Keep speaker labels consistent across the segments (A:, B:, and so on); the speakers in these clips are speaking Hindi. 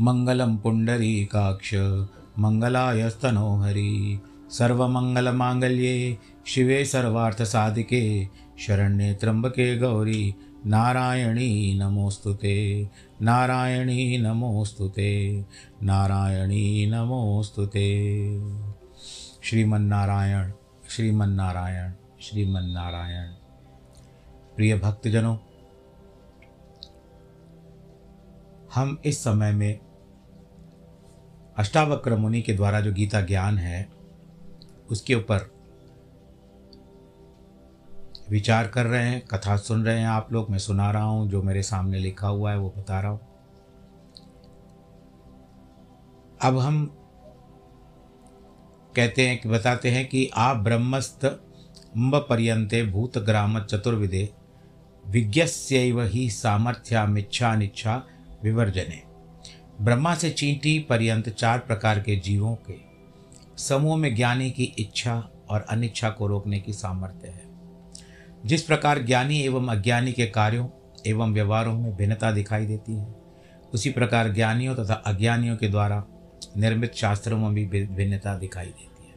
A: मङ्गलं पुण्डरीकाक्ष मङ्गलायस्तनो हरि सर्वमङ्गलमाङ्गल्ये, शिवे सर्वार्थसाधिके शरण्ये त्र्यम्बके गौरी, नारायणी नमोऽस्तु ते, नारायणी नमोऽस्तु ते, नारायणी नमोऽस्तु ते। श्रीमन्नारायण श्रीमन्नारायण श्रीमन्नारायण। प्रिय भक्तजनों हम इस समय में अष्टावक्र मुनि के द्वारा जो गीता ज्ञान है, उसके ऊपर विचार कर रहे हैं, कथा सुन रहे हैं आप लोग। मैं सुना रहा हूँ, जो मेरे सामने लिखा हुआ है, वो बता रहा हूँ। अब हम कहते हैं कि, बताते हैं कि आप ब्रह्मस्थ अम्ब पर्यंते भूत ग्राम चतुर्विदे, विज्ञस्यैव ही सामर्थ्यामिच्छा निच्छा विवर्जने। ब्रह्मा से चींटी पर्यंत चार प्रकार के जीवों के समूह में ज्ञानी की इच्छा और अनिच्छा को रोकने की सामर्थ्य है। जिस प्रकार ज्ञानी एवं अज्ञानी के कार्यों एवं व्यवहारों में भिन्नता दिखाई देती है, उसी प्रकार ज्ञानियों तथा अज्ञानियों के द्वारा निर्मित शास्त्रों में भी भिन्नता दिखाई देती है।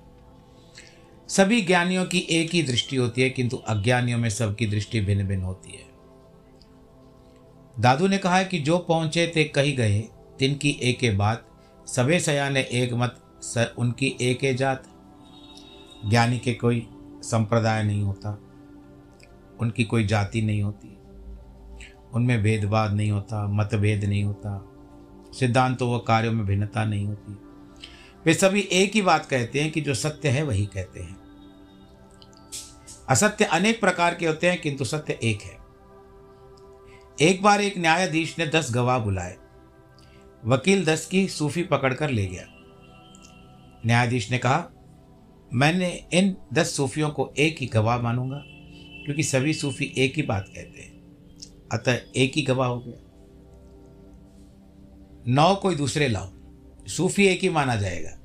A: सभी ज्ञानियों की एक ही दृष्टि होती है, किंतु अज्ञानियों में सबकी दृष्टि भिन्न भिन्न होती है। दादू ने कहा कि जो पहुँचे थे कही गए, तिनकी एक बात। सभे सयाने एक मत सर उनकी एक जात। ज्ञानी के कोई संप्रदाय नहीं होता। उनकी कोई जाति नहीं होती। उनमें भेदभाव नहीं होता, मतभेद नहीं होता। सिद्धांतों व कार्यों में भिन्नता नहीं होती। वे सभी एक ही बात कहते हैं कि जो सत्य है, वही कहते हैं। असत्य अनेक प्रकार के होते हैं, किंतु सत्य एक है। एक बार एक न्यायाधीश ने दस गवाह बुलाए। वकील दस की सूफी पकड़कर ले गया। न्यायाधीश ने कहा, मैंने इन दस सूफियों को एक ही गवाह मानूँगा, क्योंकि सभी सूफी एक ही बात कहते हैं। अतः एक ही गवाह हो गया। नौ कोई दूसरे लाओ, सूफी एक ही माना जाएगा।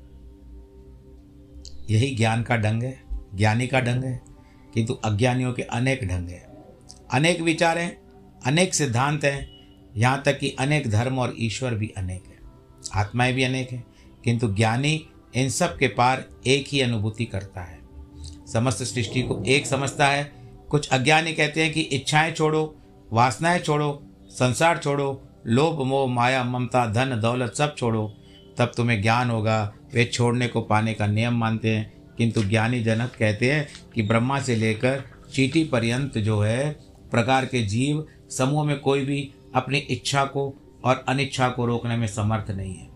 A: यही ज्ञान का ढंग है, ज्ञानी का ढंग है, किंतु अज्ञानियों के अनेक ढंग हैं। अनेक विचार हैं अनेक सिद्धांत हैं। यहाँ तक कि अनेक धर्म और ईश्वर भी अनेक हैं। आत्माएँ भी अनेक हैं, किंतु ज्ञानी इन सब के पार एक ही अनुभूति करता है। समस्त सृष्टि को एक समझता है। कुछ अज्ञानी कहते हैं कि इच्छाएँ छोड़ो, वासनाएँ छोड़ो, संसार छोड़ो, लोभ, मोह, माया, ममता, धन, दौलत सब छोड़ो। तब तुम्हें ज्ञान होगा। वे छोड़ने को पाने का नियम मानते हैं। किंतु ज्ञानी जनक कहते हैं कि ब्रह्मा से लेकर चीटी पर्यंत जो है, प्रकार के जीव समूह में कोई भी अपनी इच्छा को और अनिच्छा को रोकने में समर्थ नहीं है।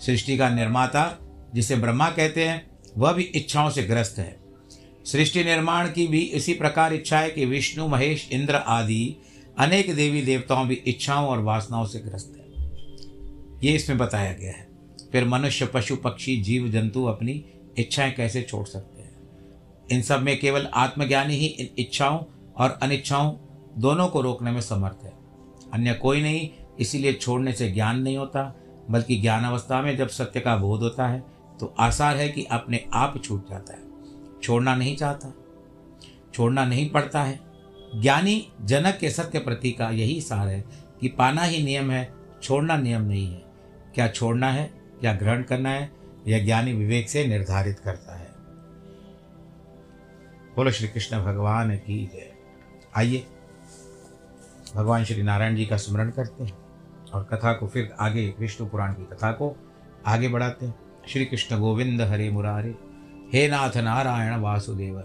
A: सृष्टि का निर्माता, जिसे ब्रह्मा कहते हैं, वह भी इच्छाओं से ग्रस्त है। सृष्टि निर्माण की भी इसी प्रकार इच्छा है कि विष्णु, महेश, इंद्र आदि अनेक देवी देवताओं भी इच्छाओं और वासनाओं से ग्रस्त है। ये इसमें बताया गया है। फिर मनुष्य, पशु, पक्षी, जीव, जंतु अपनी इच्छाएँ कैसे छोड़ सकते हैं? इन सब में केवल आत्मज्ञानी ही इन इच्छाओं और अनिच्छाओं दोनों को रोकने में समर्थ है। अन्य कोई नहीं, इसीलिए छोड़ने से ज्ञान नहीं होता, बल्कि ज्ञान अवस्था में जब सत्य का बोध होता है तो आसार है कि अपने आप छूट जाता है। छोड़ना नहीं चाहता, छोड़ना नहीं पड़ता है। ज्ञानी जनक के सत्य प्रति का यही सार है कि पाना ही नियम है, छोड़ना नियम नहीं है। क्या छोड़ना है, या ग्रहण करना है यह ज्ञानी विवेक से निर्धारित करता है। बोलो श्री कृष्ण, भगवान की जय। आइए। भगवान श्री नारायण जी का स्मरण करते हैं और कथा को फिर आगे विष्णु पुराण की कथा को आगे बढ़ाते हैं। श्री कृष्ण गोविंद हरे मुरारे, हे नाथ नारायण वासुदेव।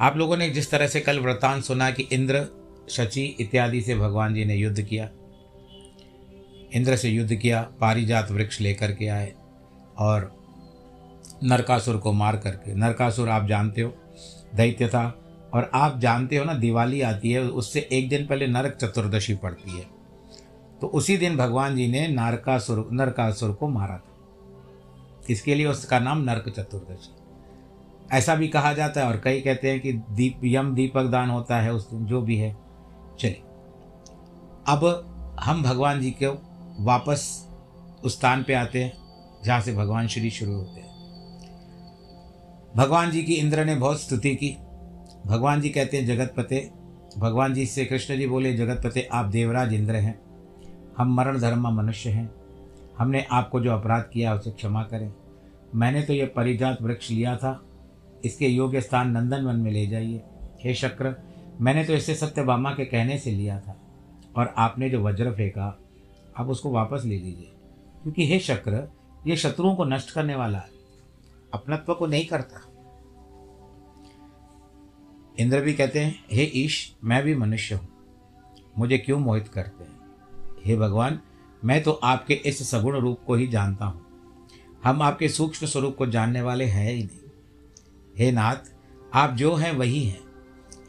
A: आप लोगों ने जिस तरह से कल वृतांत सुना कि इंद्र, शची इत्यादि से भगवान जी ने युद्ध किया, इंद्र से युद्ध किया, पारिजात वृक्ष लेकर के आए और नरकासुर को मार करके, नरकासुर आप जानते हो, दैत्य था और आप जानते हो ना, दिवाली आती है, उससे एक दिन पहले नरक चतुर्दशी पड़ती है। तो उसी दिन भगवान जी ने नारकासुर, नरकासुर को मारा था। इसके लिए? उसका नाम नरक चतुर्दशी। ऐसा भी कहा जाता है और कई कहते हैं कि दीप, यम दीपक दान होता है, उस दिन जो भी है। चलिए, अब हम भगवान जी के वापस उस स्थान पे आते हैं, जहाँ से भगवान श्री शुरू होते हैं। भगवान जी की इंद्र ने बहुत स्तुति की। भगवान जी कहते हैं, जगत पते। भगवान जी से कृष्ण जी बोले, जगत पते, आप देवराज इंद्र हैं। हम मरण धर्म मनुष्य हैं। हमने आपको जो अपराध किया, उसे क्षमा करें। मैंने तो ये परिजात वृक्ष लिया था। इसके योग्य स्थान नंदन वन में ले जाइए। हे शक्र, मैंने तो इसे सत्यभामा के कहने से लिया था। और आपने जो वज्र फेंका, आप उसको वापस ले लीजिए। क्योंकि हे शक्र, ये शत्रुओं को नष्ट करने वाला है। अपनत्व को नहीं करता। इंद्र भी कहते हैं, हे ईश, मैं भी मनुष्य हूँ। मुझे क्यों मोहित करते हैं? हे भगवान, मैं तो आपके इस सगुण रूप को ही जानता हूँ। हम आपके सूक्ष्म स्वरूप को जानने वाले हैं ही नहीं। हे नाथ, आप जो हैं वही हैं।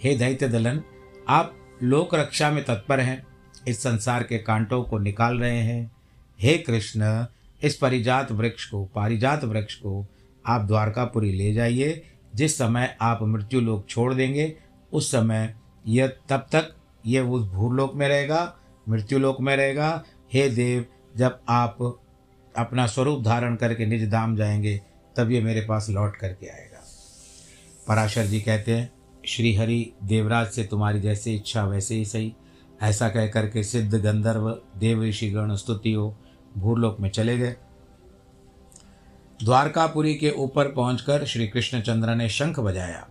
A: हे दैत्य दलन, आप लोक रक्षा में तत्पर हैं, इस संसार के कांटों को निकाल रहे हैं। हे कृष्ण, इस परिजात वृक्ष को, पारिजात वृक्ष को आप द्वारकापुरी ले जाइए जिस समय आप मृत्यु लोक छोड़ देंगे, उस समय यह तब तक यह उस भूलोक में रहेगा, मृत्यु लोक में रहेगा। हे देव, जब आप अपना स्वरूप धारण करके निज धाम जाएँगे, तब ये मेरे पास लौट करके आएगा। पराशर जी कहते हैं, श्री हरि, देवराज से तुम्हारी जैसे इच्छा वैसे ही सही। ऐसा कह करके सिद्ध गंधर्व, देव ऋषिगण स्तुति हो, भूलोक में चले गए। द्वारकापुरी के ऊपर पहुंचकर श्री कृष्णचंद्र ने शंख बजाया,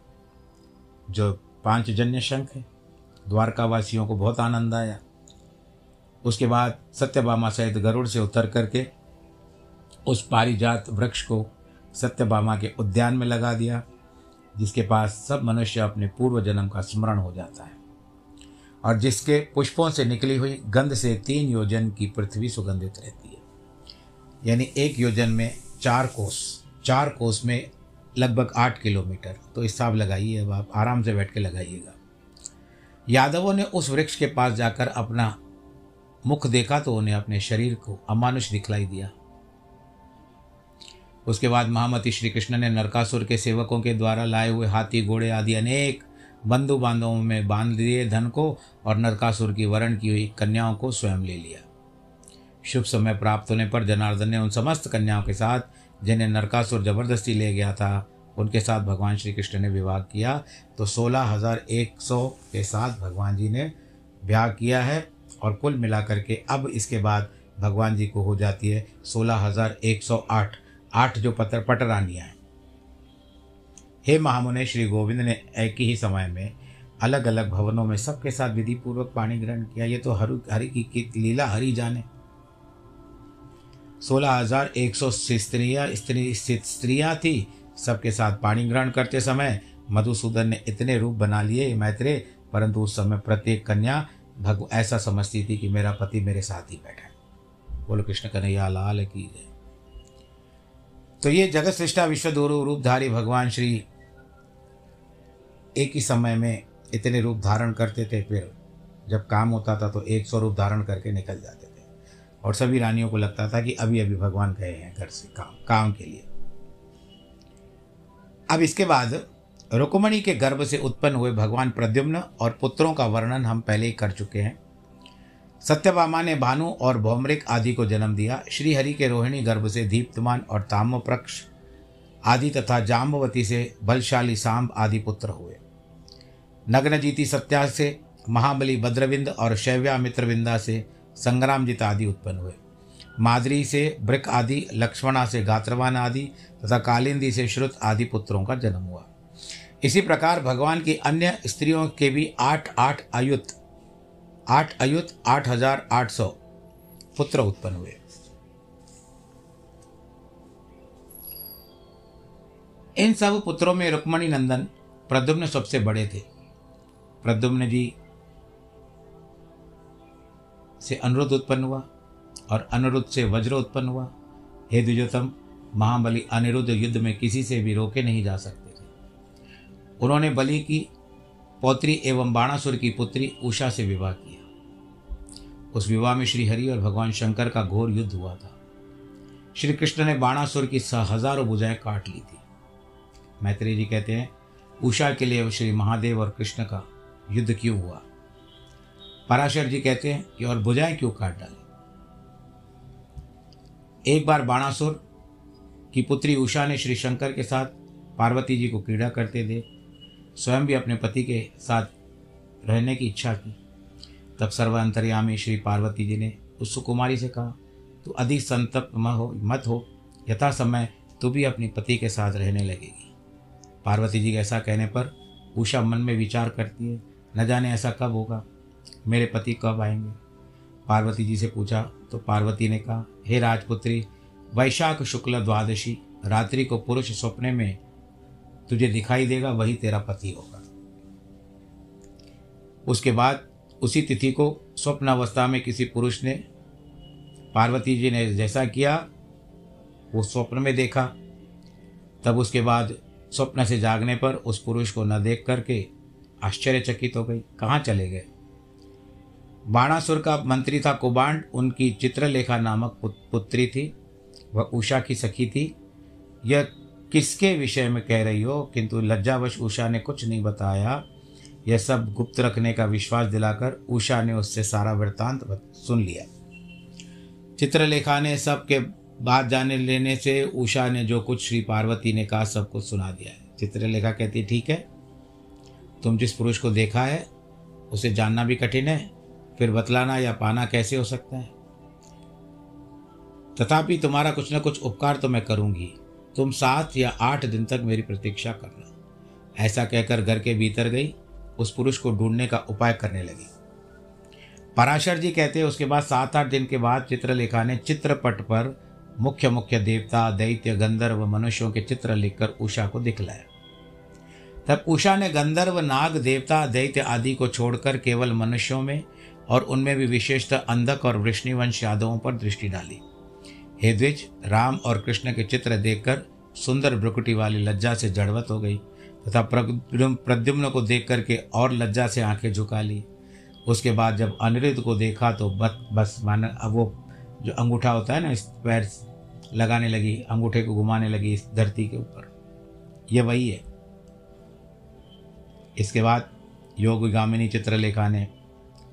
A: जो पाँच जन्य शंख है। द्वारकावासियों को बहुत आनंद आया। उसके बाद सत्यभामा सहित गरुड़ से उतर करके उस पारिजात वृक्ष को सत्यभामा के उद्यान में लगा दिया, जिसके पास सब मनुष्य अपने पूर्व जन्म का स्मरण हो जाता है। और जिसके पुष्पों से निकली हुई गंध से तीन योजन की पृथ्वी सुगंधित रहती है। यानी एक योजन में चार कोस चार कोस में लगभग आठ किलोमीटर। तो हिसाब लगाइए, अब आप आराम से बैठ के लगाइएगा। यादवों ने उस वृक्ष के पास जाकर अपना मुख देखा तो उन्हें अपने शरीर को अमानुष दिखलाई दिया। उसके बाद महामती श्री कृष्ण ने नरकासुर के सेवकों के द्वारा लाए हुए हाथी, घोड़े आदि अनेक बंधु बांधवों में बाँध दिए धन को और नरकासुर की वरण की हुई कन्याओं को स्वयं ले लिया। शुभ समय प्राप्त होने पर जनार्दन ने उन समस्त कन्याओं के साथ, जिन्हें नरकासुर ज़बरदस्ती ले गया था, उनके साथ भगवान श्री कृष्ण ने विवाह किया। तो सोलह हज़ार एक सौ के साथ भगवान जी ने ब्याह किया है और कुल मिलाकर के अब इसके बाद भगवान जी को हो जाती है सोलह हज़ार एक सौ आठ। आठ जो पत्र पटरानियाँ हैं। हे महामुने, श्री गोविंद ने एक ही समय में अलग अलग भवनों में सबके साथ विधि पूर्वक पानी ग्रहण किया। ये तो हरु, हरि की लीला, हरि जाने। सोलह हज़ार एक सौ स्त्रियाँ स्त्री स्त्रियाँ थी। सबके साथ पाणी ग्रहण करते समय मधुसूदन ने इतने रूप बना लिए मैत्रे, परंतु उस समय प्रत्येक कन्या भग ऐसा समझती थी कि मेरा पति मेरे साथ ही बैठा है। बोलो, कृष्ण कन्हैया, लाल की जय। तो ये जगत सृष्टा विश्व रूपधारी भगवान श्री एक ही समय में इतने रूप धारण करते थे, फिर जब काम होता था तो एक सौ रूप धारण करके निकल जाते थे। और सभी रानियों को लगता था कि अभी अभी भगवान गए हैं घर से, काम काम के लिए। अब इसके बाद रुक्मणी के गर्भ से उत्पन्न हुए भगवान प्रद्युम्न और पुत्रों का वर्णन हम पहले ही कर चुके हैं। सत्यभामा ने भानु और भौमरिक आदि को जन्म दिया। श्रीहरि के रोहिणी गर्भ से दीप्तमान और ताम्रप्रक्ष आदि तथा जाम्बवती से बलशाली सांब आदि पुत्र हुए। नग्नजीति सत्या से महाबली भद्रविंद और शैव्या मित्रविंदा से संग्रामजित आदि उत्पन्न हुए। मादरी से ब्रिक आदि, लक्ष्मणा से गात्रवान आदि तथा कालिंदी से श्रुत आदि पुत्रों का जन्म हुआ। इसी प्रकार भगवान की अन्य स्त्रियों के भी आठ आठ अयुत आठ अयुत आठ हज़ार आठ सौ पुत्र उत्पन्न हुए। इन सब पुत्रों में रुक्मणी नंदन प्रद्युम्न सबसे बड़े थे। प्रद्युम्न जी से अनुरुद्ध उत्पन्न हुआ और अनुरुद्ध से वज्र उत्पन्न हुआ। हे द्विजोतम महाबली अनिरुद्ध युद्ध में किसी से भी रोके नहीं जा सकते थे। उन्होंने बलि की, पौत्री एवं बाणासुर की पुत्री उषा से विवाह किया। उस विवाह में श्री हरि और भगवान शंकर का घोर युद्ध हुआ था। श्री कृष्ण ने बाणासुर की हज़ारों भुजाएँ काट ली थी। मैत्री जी कहते हैं, उषा के लिए श्री महादेव और कृष्ण का युद्ध क्यों हुआ? पराशर जी कहते हैं कि और भुजाएँ क्यों काट डाली? एक बार बाणासुर की पुत्री उषा ने श्री शंकर के साथ पार्वती जी को क्रीड़ा करते देख स्वयं भी अपने पति के साथ रहने की इच्छा की। तब सर्वांतर्यामी श्री पार्वती जी ने उस सुकुमारी से कहा, तू अधिक संतप्त म हो, मत हो, यथा समय तू भी अपनी पति के साथ रहने लगेगी। पार्वती जी के ऐसा कहने पर उषा मन में विचार करती है, न जाने ऐसा कब होगा। मेरे पति कब आएँगे? पार्वती जी से पूछा तो पार्वती ने कहा, हे राजपुत्री, वैशाख शुक्ल द्वादशी, रात्रि को पुरुष सपने में तुझे दिखाई देगा, वही तेरा पति होगा। उसके बाद, उसी तिथि को स्वप्न अवस्था में किसी पुरुष ने, पार्वती जी ने जैसा किया, वो स्वप्न में देखा। तब उसके बाद स्वप्न से जागने पर उस पुरुष को न देख करके आश्चर्यचकित हो गई। कहाँ चले गए? बाणासुर का मंत्री था कुबांड, उनकी चित्रलेखा नामक पुत्री थी, वह उषा की सखी थी। यह किसके विषय में कह रही हो? किंतु लज्जावश उषा ने कुछ नहीं बताया। यह सब गुप्त रखने का विश्वास दिलाकर उषा ने उससे सारा वृत्तांत सुन लिया। चित्रलेखा ने सब के बात जाने लेने से उषा ने जो कुछ श्री पार्वती ने कहा, सब कुछ सुना दिया है। चित्रलेखा कहती, ठीक है, तुम जिस पुरुष को देखा है, उसे जानना भी कठिन है फिर बतलाना या पाना कैसे हो सकता है? तथापि तुम्हारा कुछ न कुछ उपकार तो मैं करूँगी। तुम सात या आठ दिन तक मेरी प्रतीक्षा करना। ऐसा कहकर घर के भीतर गई, उस पुरुष को ढूँढने का उपाय करने लगी। पराशर जी कहते हैं, उसके बाद सात आठ दिन के बाद चित्रलेखा ने चित्रपट पर मुख्य मुख्य देवता, दैत्य, गंधर्व, मनुष्यों के चित्र लिखकर उषा को दिखलाया। तब उषा ने गंधर्व, नाग देवता, दैत्य आदि को छोड़कर केवल मनुष्यों में और उनमें भी विशेषतः अंधक और वृष्णिवंश यादवों पर दृष्टि डाली। हे द्विज, राम और कृष्ण के चित्र देखकर सुंदर ब्रुकुटी वाली लज्जा से जड़वत हो गई तथा प्रद्युम्न को देख करके और लज्जा से आँखें झुका ली उसके बाद जब अनिरुद्ध को देखा तो बस बस मान, अब वो जो अंगूठा होता है ना, इस पैर लगाने लगी, अंगूठे को घुमाने लगी इस धरती के ऊपर। ये वही है। इसके बाद योग गामिनी चित्रलेखा ने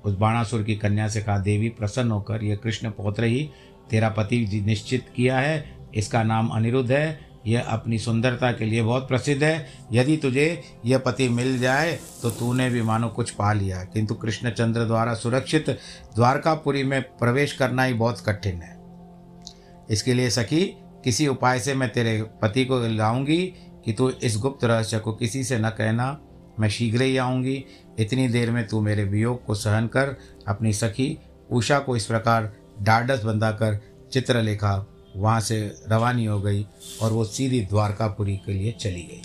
A: उस बाणासुर की कन्या से कहा, देवी, प्रसन्न होकर यह कृष्ण पौत्र ही तेरा पति निश्चित किया है। इसका नाम अनिरुद्ध है। यह अपनी सुंदरता के लिए बहुत प्रसिद्ध है। यदि तुझे यह पति मिल जाए तो तूने भी मानो कुछ पा लिया। किंतु कृष्णचंद्र द्वारा सुरक्षित द्वारकापुरी में प्रवेश करना ही बहुत कठिन है। इसके लिए सखी, किसी उपाय से मैं तेरे पति को लाऊँगी कि तू इस गुप्त रहस्य को किसी से न कहना। मैं शीघ्र ही आऊँगी। इतनी देर में तू मेरे वियोग को सहन कर अपनी सखी उषा को इस प्रकार डाडस बंधाकर चित्रलेखा वहाँ से रवानी हो गई और वो सीधी द्वारकापुरी के लिए चली गई।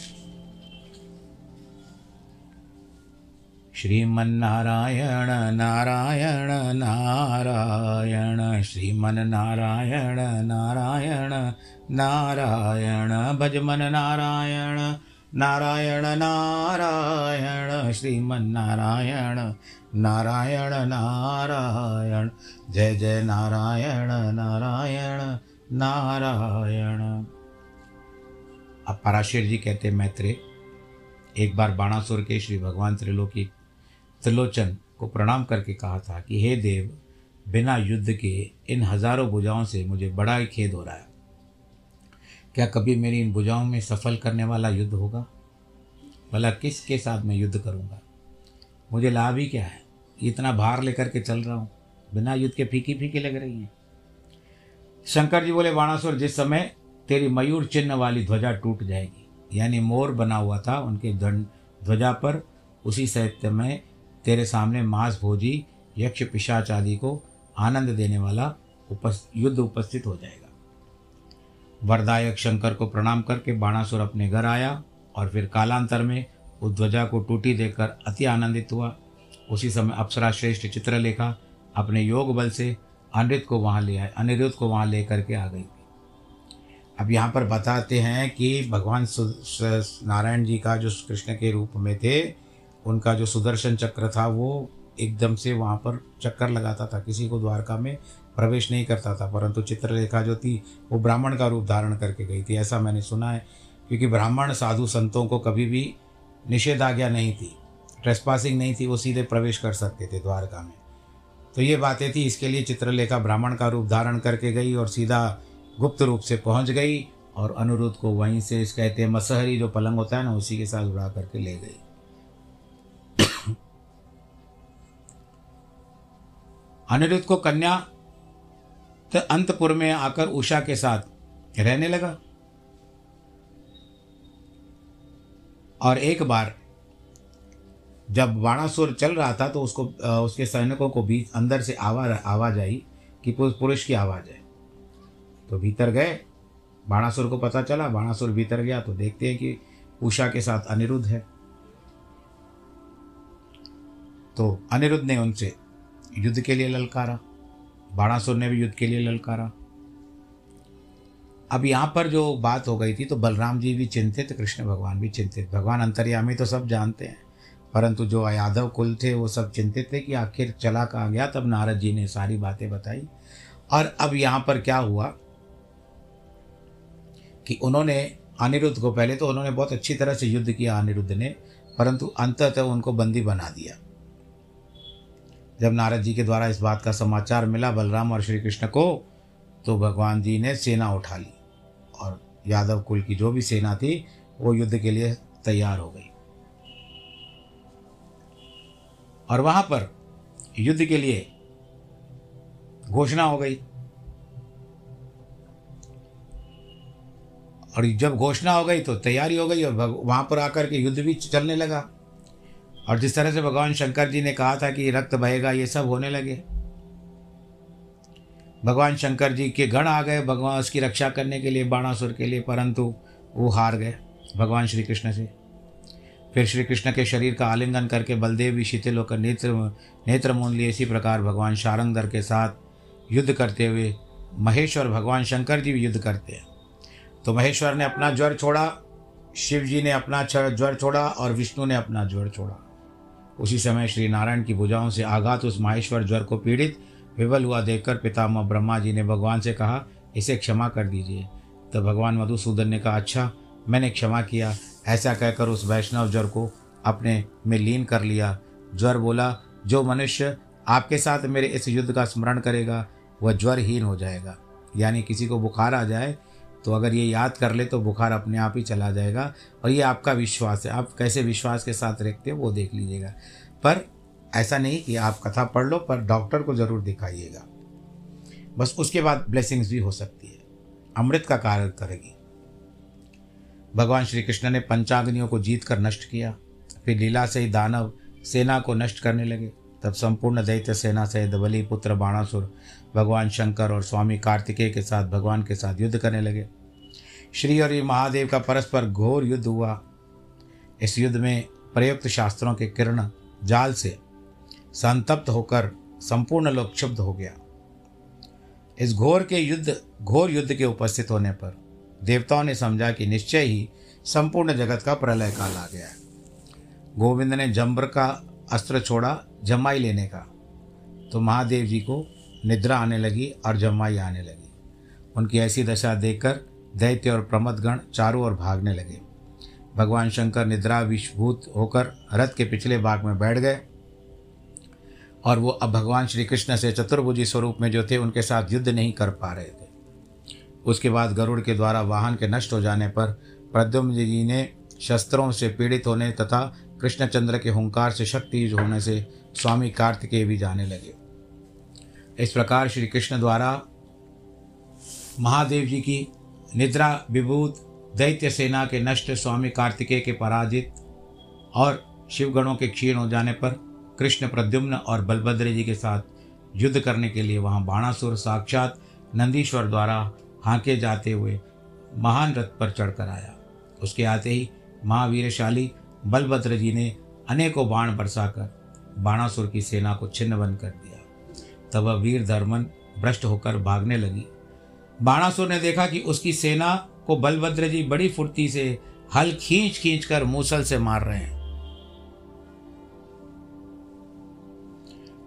A: श्रीमन्नारायण, नारायण नारायण श्रीमन नारायण नारायण नारायण, भजमन नारायण नारायण नारायण, श्रीमन्नारायण, नारायण नारायण, जय जय नारायण नारायण नारायण। अब पराशर जी कहते मैत्रे एक बार बाणासुर के श्री भगवान त्रिलोकी त्रिलोचन को प्रणाम करके कहा था कि, हे देव, बिना युद्ध के इन हज़ारों भुजाओं से मुझे बड़ा ही खेद हो रहा है। क्या कभी मेरी इन भुजाओं में सफल करने वाला युद्ध होगा? भला किसके साथ मैं युद्ध करूँगा? मुझे लाभ ही क्या है? इतना भार लेकर के चल रहा हूँ। बिना युद्ध के फीकी फीकी लग रही हैं। शंकर जी बोले, बाणासुर, जिस समय तेरी मयूर चिन्ह वाली ध्वजा टूट जाएगी, यानी मोर बना हुआ था उनके ध्वजा पर, उसी साहित्य में तेरे सामने मांस भोजी, यक्ष, पिशाच आदि को आनंद देने वाला उपस्, युद्ध उपस्थित हो जाएगा। वरदायक शंकर को प्रणाम करके बाणासुर अपने घर आया और फिर कालांतर में उस ध्वजा को टूटी देकर अति आनंदित हुआ। उसी समय अप्सरा श्रेष्ठ चित्रलेखा अपने योग बल से अनिरुद्ध को वहाँ ले आए, अनिरुद्ध को वहाँ ले करके आ गई। अब यहाँ पर बताते हैं कि भगवान नारायण जी का जो कृष्ण के रूप में थे, उनका जो सुदर्शन चक्र था, वो एकदम से वहाँ पर चक्कर लगाता था, किसी को द्वारका में प्रवेश नहीं करता था, परंतु चित्रलेखा जो थी, वो ब्राह्मण का रूप धारण करके गई थी, ऐसा मैंने सुना है, क्योंकि ब्राह्मण साधु संतों को कभी भी निषेधाज्ञा नहीं थी ट्रेसपासिंग नहीं थी, वो सीधे प्रवेश कर सकते थे द्वारका में। तो ये बातें थी, इसके लिए चित्रलेखा ब्राह्मण का रूप धारण करके गई और सीधा गुप्त रूप से पहुँच गई और अनुरुद्ध को वहीं से इस कहते हैं मसहरी जो पलंग होता है ना, उसी के साथ उड़ा करके ले गई। अनिरुद्ध को कन्या तो अंतपुर में आकर उषा के साथ रहने लगा। और एक बार जब बाणासुर चल रहा था तो उसको उसके सैनिकों को बीच अंदर से आवाज़ आवाज़ आई कि पुरुष की आवाज़ है। तो भीतर गए, बाणासुर को पता चला, बाणासुर भीतर गया तो देखते हैं कि उषा के साथ अनिरुद्ध है। तो अनिरुद्ध ने उनसे युद्ध के लिए ललकारा। बाणासुर ने भी युद्ध के लिए ललकारा। अब यहाँ पर जो बात हो गई थी तो बलराम जी भी चिंतित, कृष्ण भगवान भी चिंतित। भगवान अंतर्यामी तो सब जानते हैं, परंतु जो यादव कुल थे, वो सब चिंतित थे कि आखिर चला कहाँ गया, तब नारद जी ने सारी बातें बताई। और अब यहाँ पर क्या हुआ कि उन्होंने अनिरुद्ध को, पहले तो उन्होंने बहुत अच्छी तरह से युद्ध किया अनिरुद्ध ने, परंतु अंततः उनको बंदी बना दिया। जब नारद जी के द्वारा इस बात का समाचार मिला बलराम और श्री कृष्ण को तो भगवान जी ने सेना उठा ली और यादव कुल की जो भी सेना थी, वो युद्ध के लिए तैयार हो गई। और वहाँ पर युद्ध के लिए घोषणा हो गई। और जब घोषणा हो गई तो तैयारी हो गई और वहाँ पर आकर के युद्ध भी चलने लगा। और जिस तरह से भगवान शंकर जी ने कहा था कि रक्त बहेगा, ये सब होने लगे। भगवान शंकर जी के गण आ गए, भगवान उसकी रक्षा करने के लिए, बाणासुर के लिए, परंतु वो हार गए भगवान श्री कृष्ण से। फिर श्री कृष्ण के शरीर का आलिंगन करके बलदेव भी शिथिल होकर नेत्र नेत्र मोन लिए। इसी प्रकार भगवान शारंगधर के साथ युद्ध करते हुए महेश और भगवान शंकर जी भी युद्ध करते हैं। तो महेश्वर ने अपना ज्वर छोड़ा, शिव जी ने अपना ज्वर छोड़ा और विष्णु ने अपना ज्वर छोड़ा। उसी समय श्री नारायण की भुजाओं से आघात उस माहेश्वर ज्वर को पीड़ित, विवल हुआ देखकर पितामह ब्रह्मा जी ने भगवान से कहा, इसे क्षमा कर दीजिए। तो भगवान मधुसूदन ने कहा अच्छा मैंने क्षमा किया। ऐसा कहकर उस वैष्णव ज्वर को अपने में लीन कर लिया। ज्वर बोला, जो मनुष्य आपके साथ मेरे इस युद्ध का स्मरण करेगा, वह ज्वरहीन हो जाएगा। यानी किसी को बुखार आ जाए तो अगर ये याद कर ले तो बुखार अपने आप ही चला जाएगा और ये आपका विश्वास है। आप कैसे विश्वास के साथ रखते हो वो देख लीजिएगा। पर ऐसा नहीं कि आप कथा पढ़ लो, पर डॉक्टर को ज़रूर दिखाइएगा। बस उसके बाद ब्लेसिंग्स भी हो सकती है। अमृत का कार्य करेगी। भगवान श्री कृष्ण ने पंचाग्नियों को जीत कर नष्ट किया। फिर लीला से ही दानव सेना को नष्ट करने लगे। तब संपूर्ण दैत्य सेना सहित बलि, पुत्र, बाणासुर, भगवान शंकर और स्वामी कार्तिकेय के साथ, भगवान के साथ युद्ध करने लगे। श्री और महादेव का परस्पर घोर युद्ध हुआ। इस युद्ध में प्रयुक्त शास्त्रों के किरण जाल से संतप्त होकर संपूर्ण लोक क्षुब्ध हो गया। इस घोर के युद्ध, घोर युद्ध के उपस्थित होने पर देवताओं ने समझा कि निश्चय ही संपूर्ण जगत का प्रलय काल आ गया है। गोविंद ने जम्बर का अस्त्र छोड़ा जमाई लेने का। तो महादेव जी को निद्रा आने लगी और जमाई आने लगी। उनकी ऐसी दशा देखकर दैत्य और प्रमदगण चारों ओर भागने लगे। भगवान शंकर निद्रा विषभूत होकर रथ के पिछले भाग में बैठ गए और वो अब भगवान श्री कृष्ण से चतुर्भुजी स्वरूप में जो थे, उनके साथ युद्ध नहीं कर पा रहे थे। उसके बाद गरुड़ के द्वारा वाहन के नष्ट हो जाने पर प्रद्युम्न जी ने शस्त्रों से पीड़ित होने तथा कृष्णचंद्र के हुंकार से शक्ति होने से स्वामी कार्तिकेय भी जाने लगे। इस प्रकार श्री कृष्ण द्वारा महादेव जी की निद्रा, विभूत, दैत्य सेना के नष्ट स्वामी कार्तिकेय के पराजित और शिवगणों के क्षीण हो जाने पर कृष्ण प्रद्युम्न और बलभद्र जी के साथ युद्ध करने के लिए वहाँ बाणासुर साक्षात नंदीश्वर द्वारा हाँके जाते हुए महान रथ पर चढ़कर आया। उसके आते ही महावीरशाली बलभद्र जी ने अनेकों बाण बरसाकर बाणासुर की सेना को छिन्न बन कर दिया। तब वह वीर धर्मन भ्रष्ट होकर भागने लगी। बाणासुर ने देखा कि उसकी सेना को बलभद्र जी बड़ी फुर्ती से हल खींच खींच कर मूसल से मार रहे हैं।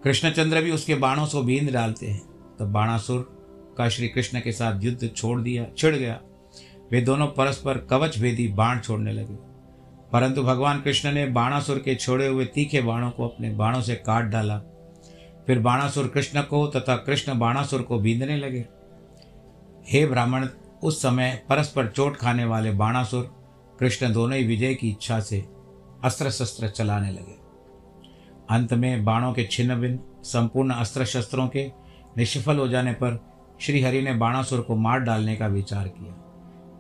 A: कृष्णचंद्र भी उसके बाणों से बींद डालते हैं। तब बाणासुर का श्री कृष्ण के साथ युद्ध छोड़ दिया, छिड़ गया। वे दोनों परस्पर कवच भेदी बाण छोड़ने लगे। परंतु भगवान कृष्ण ने बाणासुर के छोड़े हुए तीखे बाणों को अपने बाणों से काट डाला। फिर बाणासुर कृष्ण को तथा कृष्ण बाणासुर को बींदने लगे। हे ब्राह्मण, उस समय परस्पर चोट खाने वाले बाणासुर कृष्ण दोनों ही विजय की इच्छा से अस्त्र शस्त्र चलाने लगे। अंत में बाणों के छिन्न भिन्न संपूर्ण अस्त्र शस्त्रों के निष्फल हो जाने पर श्रीहरि ने बाणासुर को मार डालने का विचार किया।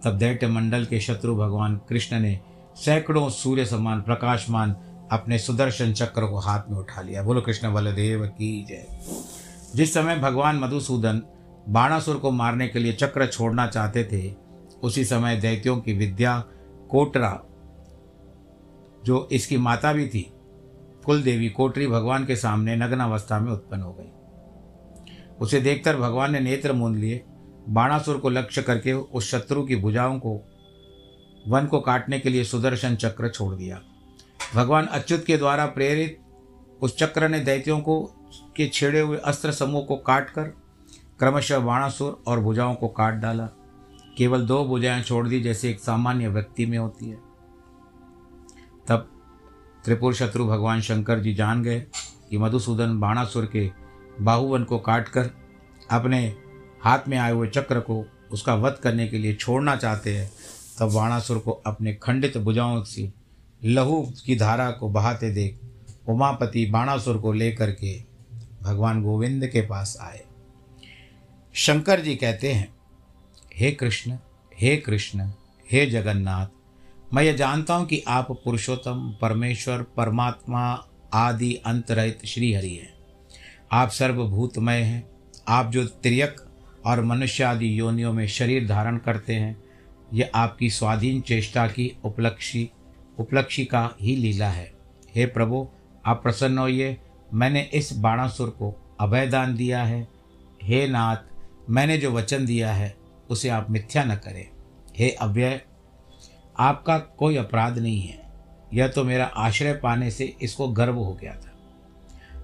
A: तब दैत्य मंडल के शत्रु भगवान कृष्ण ने सैकड़ों सूर्य समान, प्रकाशमान अपने सुदर्शन चक्र को हाथ में उठा लिया। बोलो, कृष्ण बलदेव की जय। जिस समय भगवान मधुसूदन बाणासुर को मारने के लिए चक्र छोड़ना चाहते थे, उसी समय दैत्यों की विद्या कोटरा, जो इसकी माता भी थी कुल देवी कोटरी भगवान के सामने नग्न अवस्था में उत्पन्न हो गई। उसे देखकर भगवान ने नेत्र मूंद लिए। बाणासुर को लक्ष्य करके उस शत्रु की भुजाओं को, वन को काटने के लिए सुदर्शन चक्र छोड़ दिया। भगवान अच्युत के द्वारा प्रेरित उस चक्र ने दैत्यों को के छेड़े हुए अस्त्र समूह को काट कर क्रमशः बाणासुर और भुजाओं को काट डाला। केवल दो भुजाएँ छोड़ दी, जैसे एक सामान्य व्यक्ति में होती है। तब त्रिपुर शत्रु भगवान शंकर जी जान गए कि मधुसूदन बाणासुर के बाहुवन को काटकर अपने हाथ में आए हुए चक्र को उसका वध करने के लिए छोड़ना चाहते हैं, तब बाणासुर को अपने खंडित भुजाओं से लहू की धारा को बहाते देख उमापति बाणासुर को लेकर के भगवान गोविंद के पास आए। शंकर जी कहते हैं, हे कृष्ण हे कृष्ण, हे जगन्नाथ, मैं यह जानता हूँ कि आप पुरुषोत्तम, परमेश्वर, परमात्मा आदि अंत रहित श्री हरि हैं। आप सर्वभूतमय हैं। आप जो त्रियक और मनुष्य आदि योनियों में शरीर धारण करते हैं यह आपकी स्वाधीन चेष्टा की उपलक्षी उपलक्षी का ही लीला है। हे प्रभु, आप प्रसन्न होइए। मैंने इस बाणासुर को अभयदान दिया है। हे नाथ मैंने जो वचन दिया है, उसे आप मिथ्या न करें। हे अव्यय, आपका कोई अपराध नहीं है। यह तो मेरा आश्रय पाने से इसको गर्व हो गया था।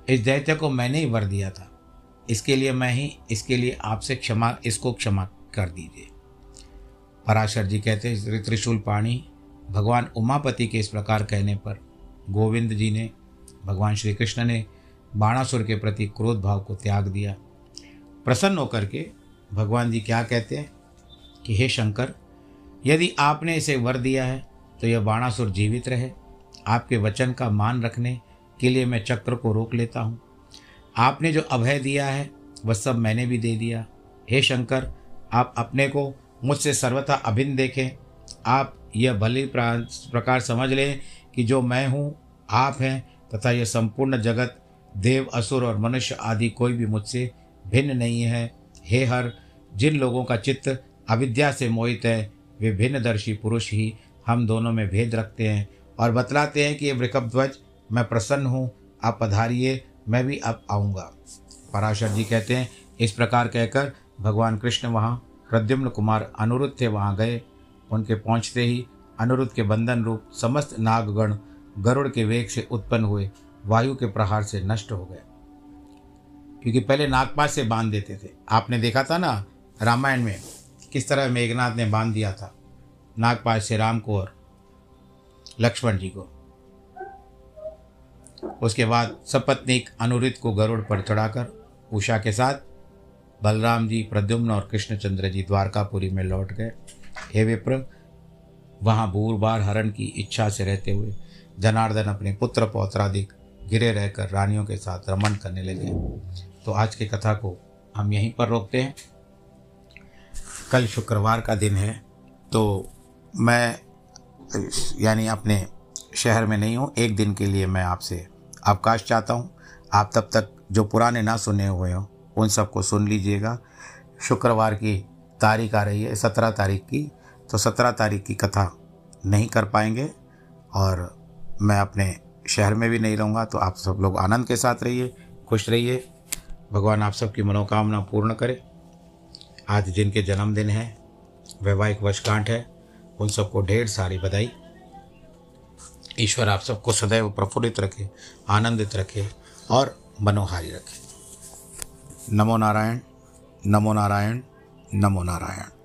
A: इस दैत्य को मैंने ही वर दिया था। इसके लिए मैं ही, इसके लिए आपसे क्षमा, इसको क्षमा कर दीजिए। पराशर जी कहते हैं त्रिशूल पाणी, भगवान उमापति के इस प्रकार कहने पर गोविंद जी ने, भगवान श्री कृष्ण ने बाणासुर के प्रति क्रोध भाव को त्याग दिया। प्रसन्न होकर के भगवान जी क्या कहते हैं कि, हे शंकर, यदि आपने इसे वर दिया है तो यह बाणासुर जीवित रहे। आपके वचन का मान रखने के लिए मैं चक्र को रोक लेता हूँ। आपने जो अभय दिया है, वह सब मैंने भी दे दिया। हे शंकर, आप अपने को मुझसे सर्वथा अभिन्न देखें। आप यह भली प्रकार समझ लें कि जो मैं हूँ, आप हैं, तथा यह संपूर्ण जगत, देव, असुर और मनुष्य आदि कोई भी मुझसे भिन्न नहीं है। हे हर, जिन लोगों का चित्त अविद्या से मोहित है, वे भिन्नदर्शी पुरुष ही हम दोनों में भेद रखते हैं और बतलाते हैं कि ये वृकध्वज मैं प्रसन्न हूँ, आप पधारिए, मैं भी अब आऊँगा। पराशर जी कहते हैं, इस प्रकार कहकर भगवान कृष्ण वहाँ प्रद्युम्न कुमार अनुरुद्ध थे, वहाँ गए। उनके पहुँचते ही अनुरुद्ध के बंधन रूप समस्त नागगण गरुड़ के वेग से उत्पन्न हुए, वायु के प्रहार से नष्ट हो गए। क्योंकि पहले नागपाश से बाँध देते थे। आपने देखा था ना, रामायण में, किस तरह मेघनाथ ने बाँध दिया था नागपाश से राम को और लक्ष्मण जी को। उसके बाद सपत्निक अनुरित को गरुड़ पर चढ़ाकर उषा के साथ बलराम जी, प्रद्युम्न और कृष्णचंद्र जी द्वारकापुरी में लौट गए। हे विप्र, वहाँ बूर बार हरण की इच्छा से रहते हुए जनार्दन अपने पुत्र पौत्राधिक गिरे रहकर रानियों के साथ रमन करने लगे। तो आज की कथा को हम यहीं पर रोकते हैं। कल शुक्रवार का दिन है तो मैं, यानी अपने शहर में नहीं हूँ, एक दिन के लिए मैं आपसे अवकाश चाहता हूँ। आप तब तक जो पुराने ना सुने हुए हों, उन सबको सुन लीजिएगा। शुक्रवार की तारीख आ रही है, सत्रह तारीख की तो सत्रह तारीख की कथा नहीं कर पाएँगे, और मैं अपने शहर में भी नहीं रहूँगा तो आप सब लोग आनंद के साथ रहिए, खुश रहिए। भगवान आप सबकी मनोकामना पूर्ण करे। आज जिनके जन्मदिन है, वैवाहिक वर्षगांठ है, उन सबको ढेर सारी बधाई। ईश्वर आप सबको सदैव प्रफुल्लित रखे, आनंदित रखे और मनोहारी रखे। नमो नारायण नमो नारायण नमो नारायण।